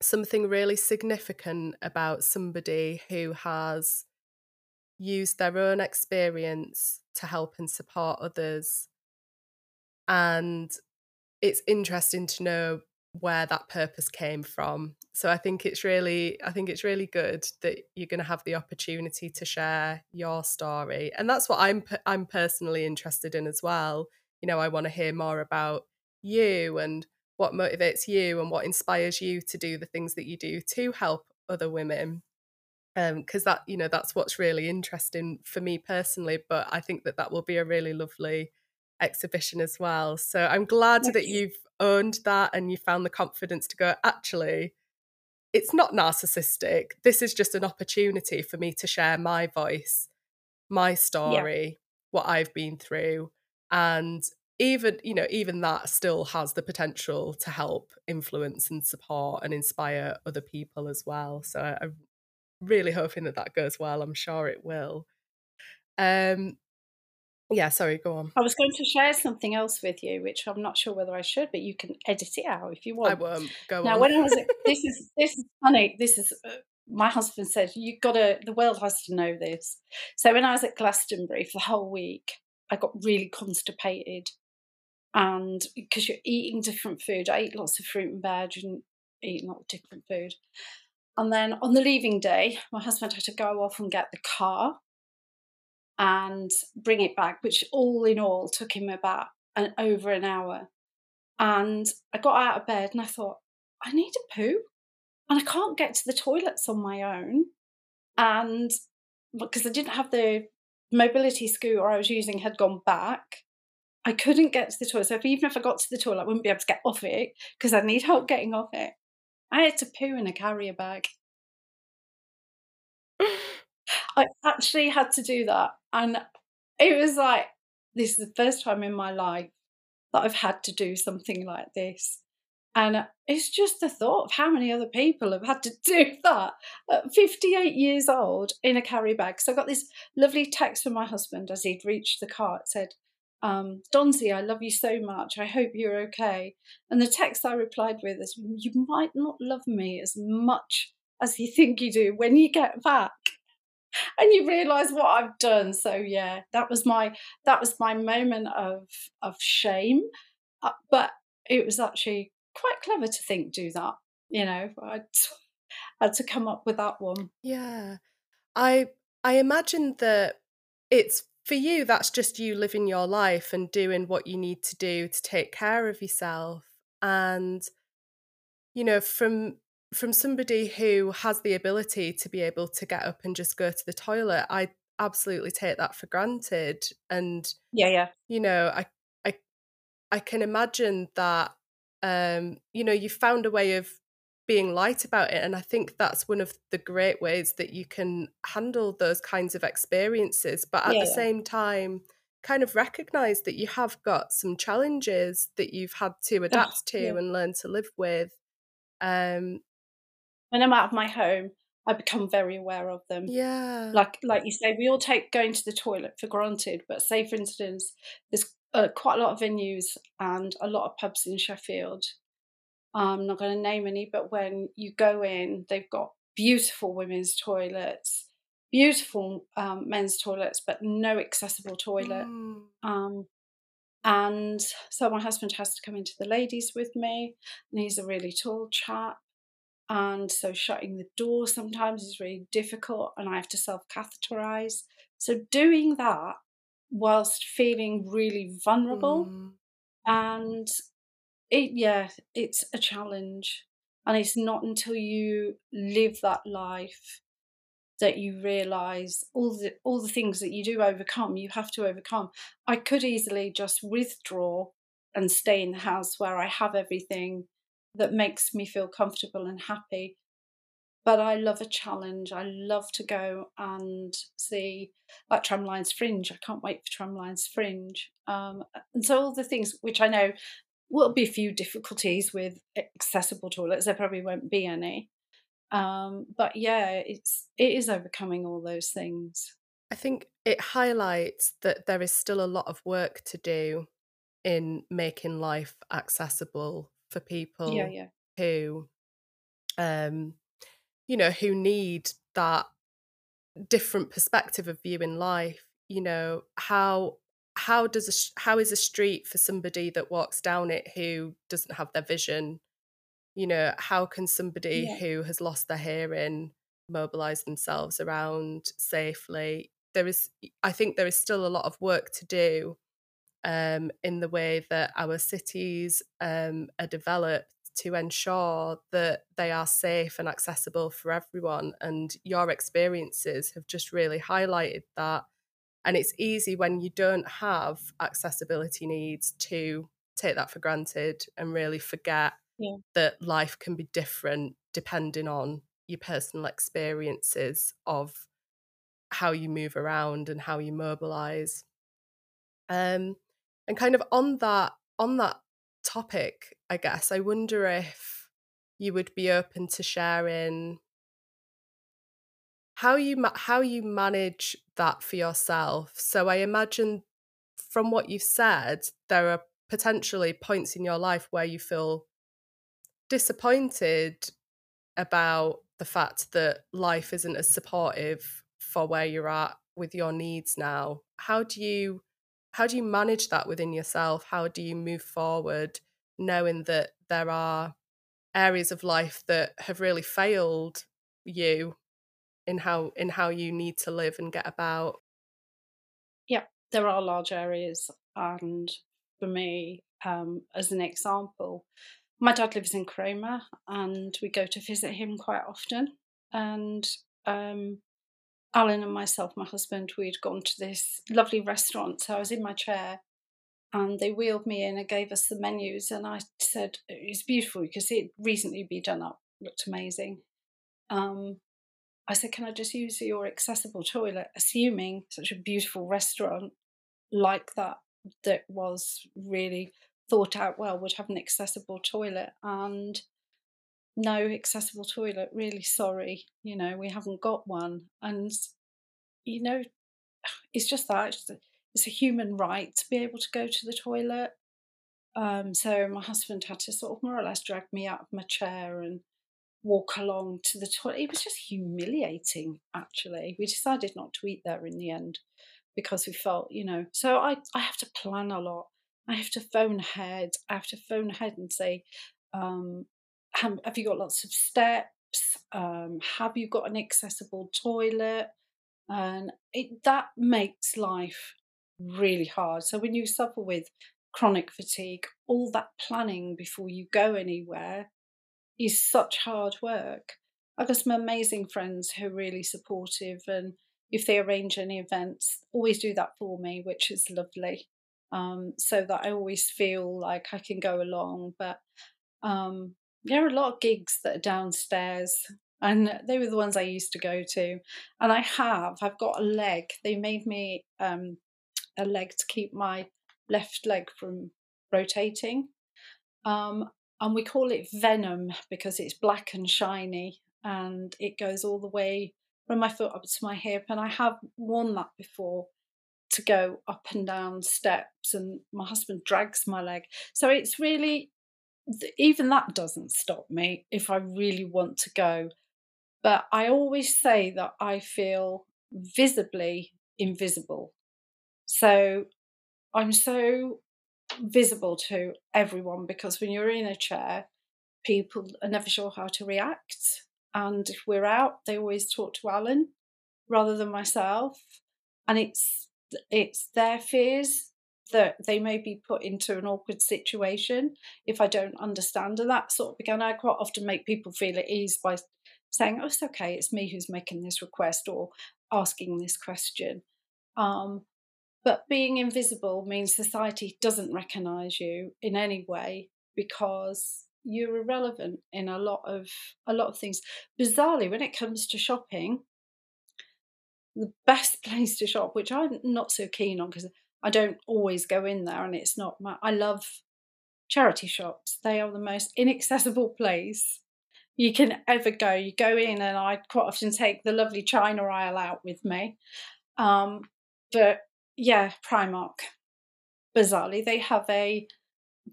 something really significant about somebody who has used their own experience to help and support others. And it's interesting to know where that purpose came from. So I think it's really I think it's really good that you're going to have the opportunity to share your story. And that's what I'm I'm personally interested in as well. You know, I want to hear more about you and what motivates you and what inspires you to do the things that you do to help other women Um, because um, that you know that's what's really interesting for me personally but i think that that will be a really lovely exhibition as well. So i'm glad that you've owned that and you found the confidence to go actually it's not narcissistic. This is just an opportunity for me to share my voice my story yeah. what i've been through and even you know even that still has the potential to help influence and support and inspire other people as well. So i'm really hoping that that goes well. I'm sure it will. Um yeah sorry go on. I was going to share something else with you which i'm not sure whether i should but you can edit it out if you want. i won't. Go now on. when i was this is this is funny. This is uh, my husband said you gotta the world has to know this. So when i was at glastonbury for the whole week i got really constipated and because you're eating different food, I eat lots of fruit and veg and eat lots of different food. And then on the leaving day, my husband had to go off and get the car and bring it back, which all in all took him about an over an hour. And I got out of bed and I thought, I need a poo. And I can't get to the toilets on my own. And because I didn't have the mobility scooter I was using had gone back. I couldn't get to the toilet. So if, even if I got to the toilet, I wouldn't be able to get off it because I'd need help getting off it. I had to poo in a carrier bag. I actually had to do that. And it was like, this is the first time in my life that I've had to do something like this. And it's just the thought of how many other people have had to do that at 58 years old in a carry bag. So I got this lovely text from my husband as he'd reached the car. It said, um, Donzi, I love you so much. I hope you're okay. And the text I replied with is, You might not love me as much as you think you do when you get back. And you realise what I've done. So yeah, that was my that was my moment of of shame. Uh, but it was actually quite clever to think do that. You know, I had to come up with that one. Yeah, I I imagine that it's for you, that's just you living your life and doing what you need to do to take care of yourself. And, you know, from from somebody who has the ability to be able to get up and just go to the toilet, I absolutely take that for granted. And yeah, yeah. You know, I I I can imagine that um, you know, you found a way of being light about it. And I think that's one of the great ways that you can handle those kinds of experiences. But at yeah, the yeah. same time, kind of recognize that you have got some challenges that you've had to adapt oh, to yeah. and learn to live with. Um, when I'm out of my home, I become very aware of them. Yeah. Like like you say, we all take going to the toilet for granted. But say, for instance, there's uh, quite a lot of venues and a lot of pubs in Sheffield I'm not going to name any, but when you go in, they've got beautiful women's toilets, beautiful um, men's toilets, but no accessible toilet. Mm. Um, and so my husband has to come into the ladies with me, and he's a really tall chap. And so shutting the door sometimes is really difficult, and I have to self catheterize. So doing that whilst feeling really vulnerable. Mm. And it, yeah, it's a challenge. And it's not until you live that life that you realize all the all the things that you do overcome you have to overcome i could easily just withdraw and stay in the house where i have everything that makes me feel comfortable and happy. But i love a challenge. I love to go and see like tramlines fringe. I can't wait for tramlines fringe. Um, and so all the things which i know will be a few difficulties with accessible toilets there probably won't be any. Um, but yeah, it's it is overcoming all those things. I think it highlights that there is still a lot of work to do in making life accessible for people Yeah, yeah. who um you know who need that different perspective of viewing life you know how how does a, how is a street for somebody that walks down it who doesn't have their vision you know how can somebody Yeah. who has lost their hearing mobilize themselves around safely there is i think there is still a lot of work to do um, in the way that our cities um, are developed to ensure that they are safe and accessible for everyone and your experiences have just really highlighted that and it's easy when you don't have accessibility needs to take that for granted and really forget Yeah. that life can be different depending on your personal experiences of how you move around and how you mobilize um and kind of on that on that topic i guess i wonder if you would be open to sharing how you ma- how you manage that for yourself. So i imagine from what you've said there are potentially points in your life where you feel disappointed about the fact that life isn't as supportive for where you're at with your needs now. How do you how do you manage that within yourself how do you move forward knowing that there are areas of life that have really failed you in how in how you need to live and get about Yeah, there are large areas, and for me, um, as an example, my dad lives in Cromer, and we go to visit him quite often. And um, Alan and myself, my husband, we'd gone to this lovely restaurant. So I was in my chair, and they wheeled me in and gave us the menus. And I said It's beautiful. You beautiful see it recently been done up, looked amazing. Um, I said, Can I just use your accessible toilet? Assuming such a beautiful restaurant like that, that was really thought out well, would have an accessible toilet. And no accessible toilet, really sorry. You know, we haven't got one. And, you know, it's just that it's a, human right to be able to go to the toilet. Um, so my husband had to sort of more or less drag me out of my chair and walk along to the toilet. It was just humiliating, actually. We decided not to eat there in the end because we felt, you know, so I, I have to plan a lot. I have to phone ahead. I have to phone ahead and say, um, have, have you got lots of steps? Um, have you got an accessible toilet? And it, that makes life really hard. So when you suffer with chronic fatigue, all that planning before you go anywhere is such hard work. I've got some amazing friends who are really supportive, and if they arrange any events, always do that for me, which is lovely. Um, so that I always feel like I can go along. But um, there are a lot of gigs that are downstairs, and they were the ones I used to go to. And I have, I've got a leg. They made me um, a leg to keep my left leg from rotating. Um, and we call it Venom because it's black and shiny and it goes all the way from my foot up to my hip. And I have worn that before to go up and down steps, and my husband drags my leg. So it's really, even that doesn't stop me if I really want to go. But I always say that I feel visibly invisible. So I'm so visible to everyone because when you're in a chair, people are never sure how to react. And if we're out, they always talk to Alan rather than myself. And it's it's their fears that they may be put into an awkward situation if I don't understand. And that sort of began. I quite often make people feel at ease by saying, "Oh, it's okay. It's me who's making this request or asking this question." Um, but being invisible means society doesn't recognise you in any way because you're irrelevant in a lot of a lot of things. Bizarrely, when it comes to shopping, the best place to shop, which I'm not so keen on because I don't always go in there and it's not my I love charity shops. They are the most inaccessible place you can ever go. You go in and I quite often take the lovely china aisle out with me. Um, but yeah, Primark. Bizarrely, they have a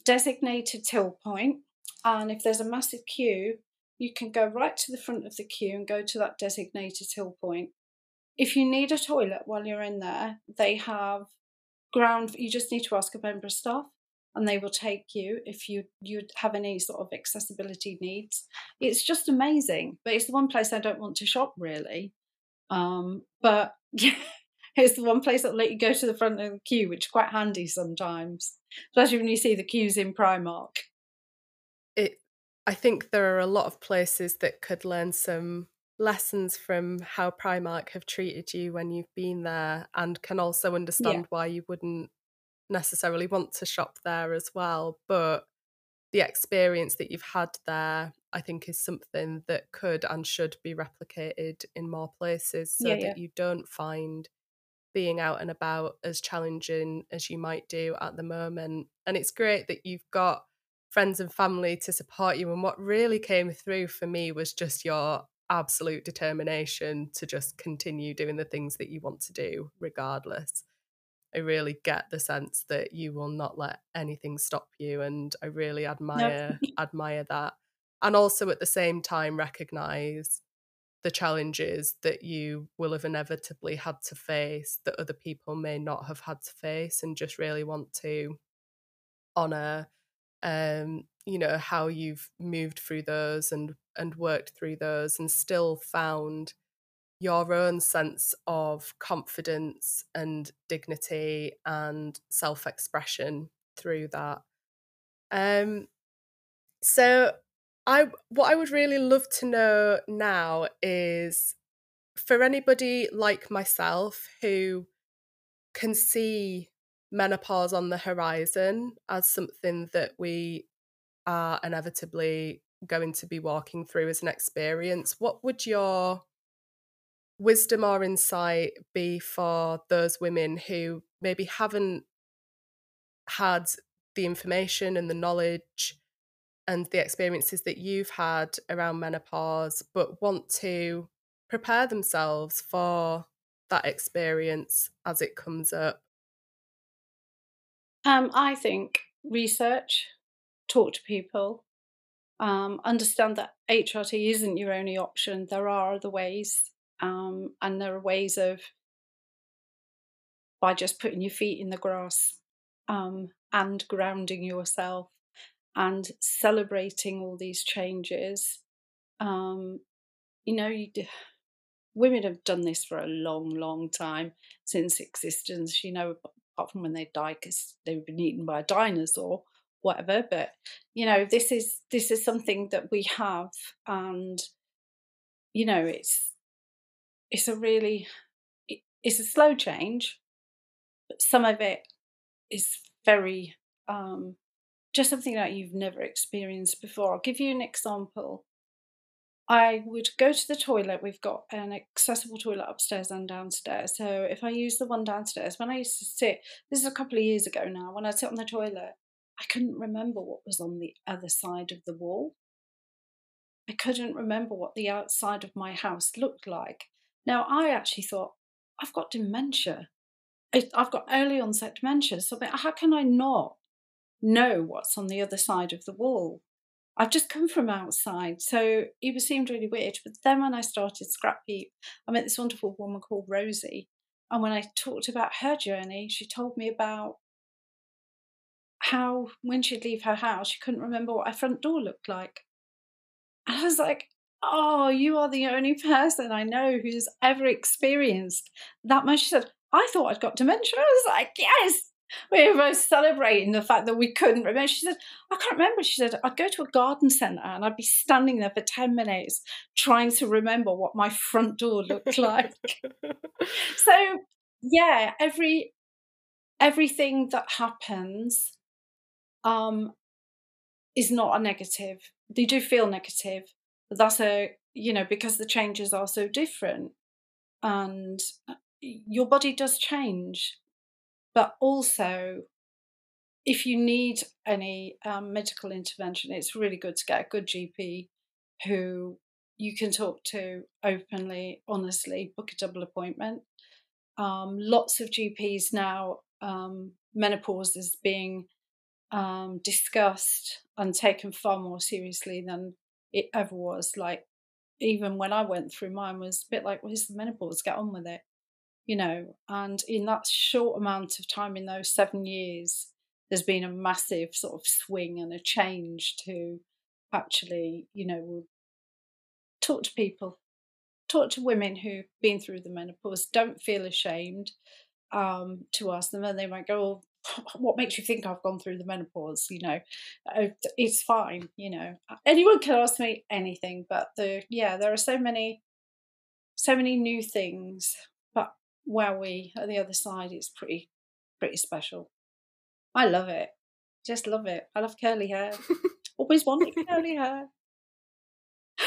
designated till point, and if there's a massive queue, you can go right to the front of the queue and go to that designated till point. If you need a toilet while you're in there, they have ground. You just need to ask a member of staff, and they will take you if you you have any sort of accessibility needs. It's just amazing, but it's the one place I don't want to shop really. Um, but yeah, it's the one place that let you go to the front of the queue, which is quite handy sometimes, especially when you see the queues in Primark. It, I think there are a lot of places that could learn some lessons from how Primark have treated you when you've been there, and can also understand yeah. why you wouldn't necessarily want to shop there as well. But the experience that you've had there, I think, is something that could and should be replicated in more places so yeah, that you don't find being out and about as challenging as you might do at the moment. And it's great that you've got friends and family to support you. And what really came through for me was just your absolute determination to just continue doing the things that you want to do, regardless. I really get the sense that you will not let anything stop you, and I really admire admire that. And also at the same time recognize the challenges that you will have inevitably had to face that other people may not have had to face and just really want to honor um you know how you've moved through those and and worked through those and still found your own sense of confidence and dignity and self-expression through that. Um so I what I would really love to know now is for anybody like myself who can see menopause on the horizon as something that we are inevitably going to be walking through as an experience, what would your wisdom or insight be for those women who maybe haven't had the information and the knowledge and the experiences that you've had around menopause, but want to prepare themselves for that experience as it comes up? Um, I think research, talk to people, um, understand that HRT isn't your only option. There are other ways, um, and there are ways of by just putting your feet in the grass um, and grounding yourself and celebrating all these changes. Um, you know, you, women have done this for a long, long time since existence. You know, apart from when they die because they've been eaten by a dinosaur, whatever. But you know, this is this is something that we have, and you know, it's it's a really it's a slow change, but some of it is very um, just something that you've never experienced before. I'll give you an example. I would go to the toilet. We've got an accessible toilet upstairs and downstairs. So if I use the one downstairs, when I used to sit, this is a couple of years ago now, when I sit on the toilet, I couldn't remember what was on the other side of the wall. I couldn't remember what the outside of my house looked like. Now, I actually thought, I've got dementia. I've got early onset dementia. So how can I not know what's on the other side of the wall. I've just come from outside, so it seemed really weird. But then when I started Scrapheap, I met this wonderful woman called Rosie. And when I talked about her journey, she told me about how when she'd leave her house, she couldn't remember what her front door looked like. And I was like, oh, you are the only person I know who's ever experienced that much. She said, I thought I'd got dementia. I was like, yes. We were both celebrating the fact that we couldn't remember. She said, I can't remember. She said, I'd go to a garden centre and I'd be standing there for 10 minutes trying to remember what my front door looked like. so, yeah, every everything that happens um, is not a negative. They do feel negative, but that's a, you know, because the changes are so different and uh, your body does change. But also, if you need any um, medical intervention, it's really good to get a good GP who you can talk to openly, honestly, book a double appointment. Um, lots of GPs now, um, menopause is being um, discussed and taken far more seriously than it ever was. Like, even when I went through mine, was a bit like, well, the menopause, get on with it, you know. And in that short amount of time, in those seven years, there's been a massive sort of swing and a change to actually, you know, talk to people, talk to women who've been through the menopause. Don't feel ashamed um, to ask them, and they might go, oh, what makes you think I've gone through the menopause? You know, uh, it's fine. You know, anyone can ask me anything, but the yeah, there are so many, so many new things. But where we at the other side, it's pretty, pretty special. I love it. Just love it. I love curly hair. Always wanted curly hair.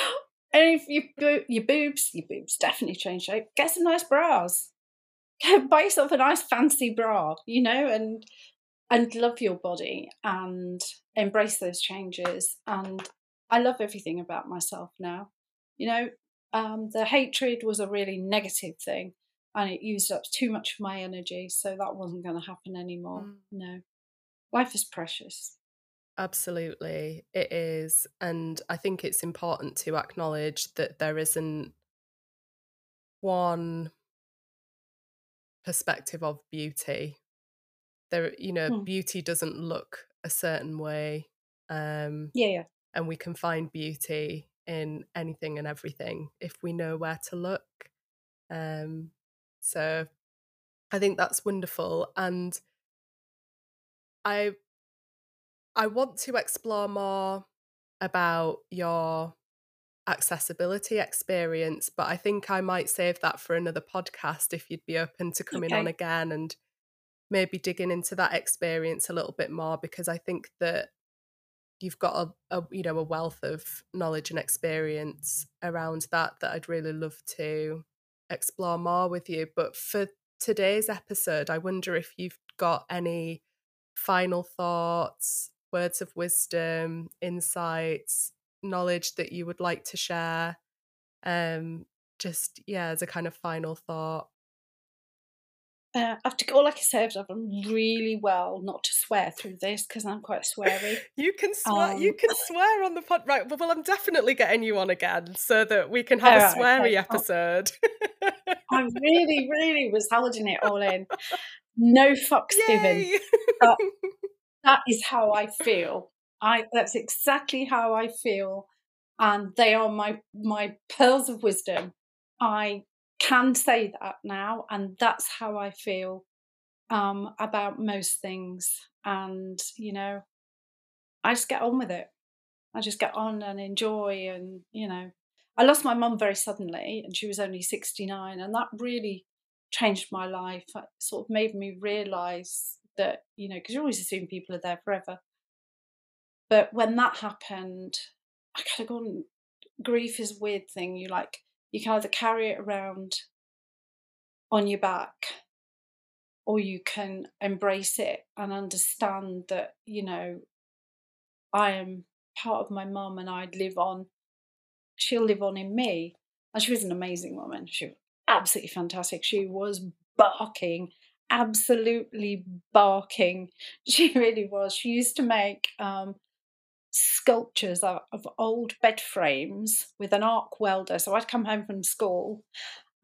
And if you your boobs, your boobs definitely change shape. Get some nice bras. buy yourself a nice fancy bra, you know, and and love your body and embrace those changes. And I love everything about myself now. You know, um, the hatred was a really negative thing and it used up too much of my energy. So that wasn't going to happen anymore. Mm. No. Life is precious. Absolutely, it is. And I think it's important to acknowledge that there isn't one perspective of beauty. There, you know, hmm. beauty doesn't look a certain way. Um, yeah, yeah. And we can find beauty in anything and everything if we know where to look. Um, so I think that's wonderful. And I I want to explore more about your accessibility experience, but I think I might save that for another podcast if you'd be open to coming okay. on again and maybe digging into that experience a little bit more because I think that you've got a, a, you know a wealth of knowledge and experience around that that I'd really love to explore more with you but for today's episode I wonder if you've got any final thoughts words of wisdom insights knowledge that you would like to share? Um, just yeah, as a kind of final thought. Uh, to, all I can say is I've done really well not to swear through this because I'm quite sweary. you can swear. Um, you can swear on the pod, right? Well, I'm definitely getting you on again so that we can have a sweary okay. episode. I really, really was holding it all in. No fucks Yay! given. That is how I feel I that's exactly how I feel, and they are my my pearls of wisdom. I can say that now, and that's how I feel um, about most things. And you know, I just get on with it. I just get on and enjoy, and you know, I lost my mum very suddenly, and she was only sixty nine, and that really changed my life. It sort of made me realise that you know, because you always assume people are there forever but when that happened, I kind of gone, grief is a weird thing. You like, you can either carry it around on your back or you can embrace it and understand that, you know, I am part of my mum and I'd live on, she'll live on in me. And she was an amazing woman. She was absolutely fantastic. She was barking, absolutely barking. She really was. She used to make um, sculptures of, of old bed frames with an arc welder. So I'd come home from school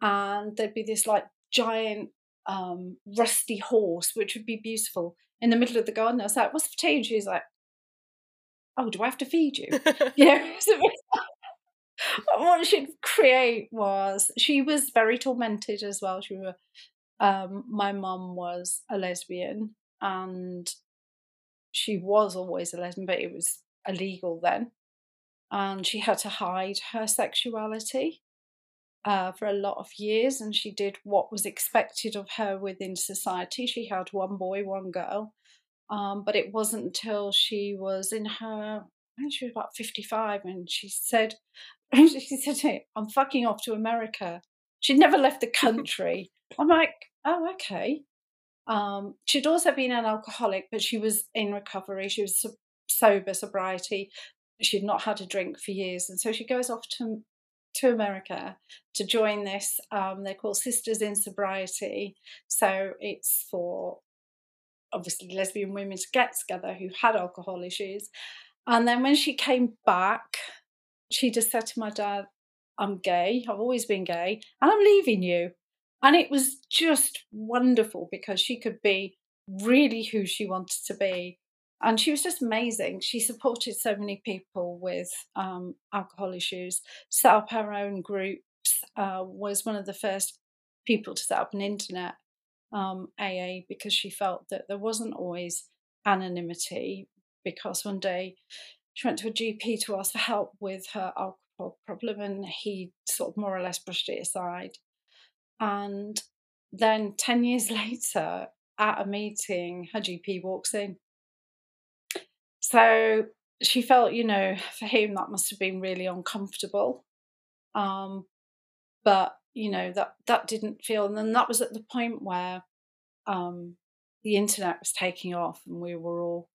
and there'd be this like giant um, rusty horse, which would be beautiful in the middle of the garden. I was like, what's for tea? And she was like, oh, do I have to feed you? you know, what she'd create was, she was very tormented as well. She was um, my mum was a lesbian and she was always a lesbian, but it was illegal then. And she had to hide her sexuality uh, for a lot of years, and she did what was expected of her within society. She had one boy, one girl, um, but it wasn't until she was in her, I think she was about 55, and she said, she said to me, I'm fucking off to America. She'd never left the country. I'm like, oh, okay. Um, she'd also been an alcoholic, but she was in recovery. She was sober, sobriety. She'd not had a drink for years. And so she goes off to to America to join this. Um, they're called Sisters in Sobriety. So it's for obviously lesbian women to get together who had alcohol issues. And then when she came back, she just said to my dad, I'm gay, I've always been gay, and I'm leaving you. And it was just wonderful because she could be really who she wanted to be. And she was just amazing. She supported so many people with um, alcohol issues, set up her own groups, uh, was one of the first people to set up an internet um, AA because she felt that there wasn't always anonymity. Because one day she went to a GP to ask for help with her alcohol problem, and he sort of more or less brushed it aside. And then 10 years later, at a meeting, her GP walks in. So she felt, you know, for him, that must have been really uncomfortable. Um, but, you know, that, that didn't feel, and then that was at the point where um, the internet was taking off and we were all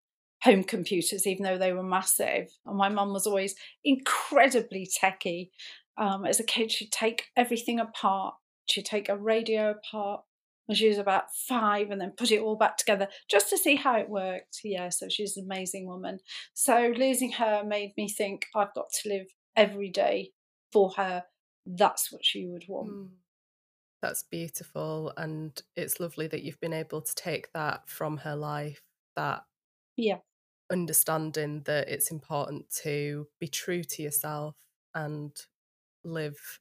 home computers, even though they were massive. And my mum was always incredibly techy. Um, as a kid, she'd take everything apart. She'd take a radio apart when she was about five and then put it all back together just to see how it worked. Yeah, so she's an amazing woman. So losing her made me think I've got to live every day for her. That's what she would want. Mm. That's beautiful. And it's lovely that you've been able to take that from her life, that yeah understanding that it's important to be true to yourself and live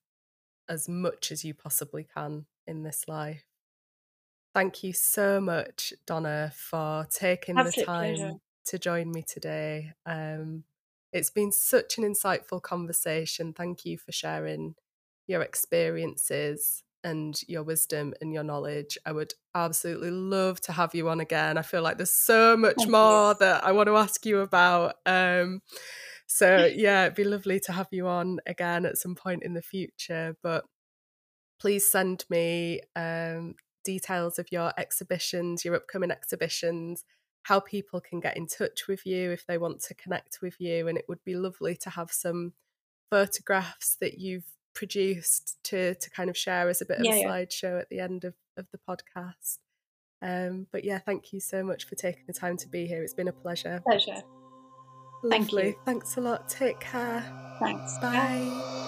as much as you possibly can in this life. Thank you so much, Donna, for taking Absolute the time pleasure. to join me today. Um, it's been such an insightful conversation. Thank you for sharing your experiences and your wisdom and your knowledge. I would absolutely love to have you on again. I feel like there's so much Thank more you. that I want to ask you about. Um, so yeah, it'd be lovely to have you on again at some point in the future. But please send me um, details of your exhibitions, your upcoming exhibitions, how people can get in touch with you if they want to connect with you. And it would be lovely to have some photographs that you've produced to to kind of share as a bit of yeah, a slideshow yeah. at the end of, of the podcast. Um, but yeah, thank you so much for taking the time to be here. It's been a pleasure. Pleasure. Lovely. Thank you. Thanks a lot. Take care. Thanks. Bye. Bye.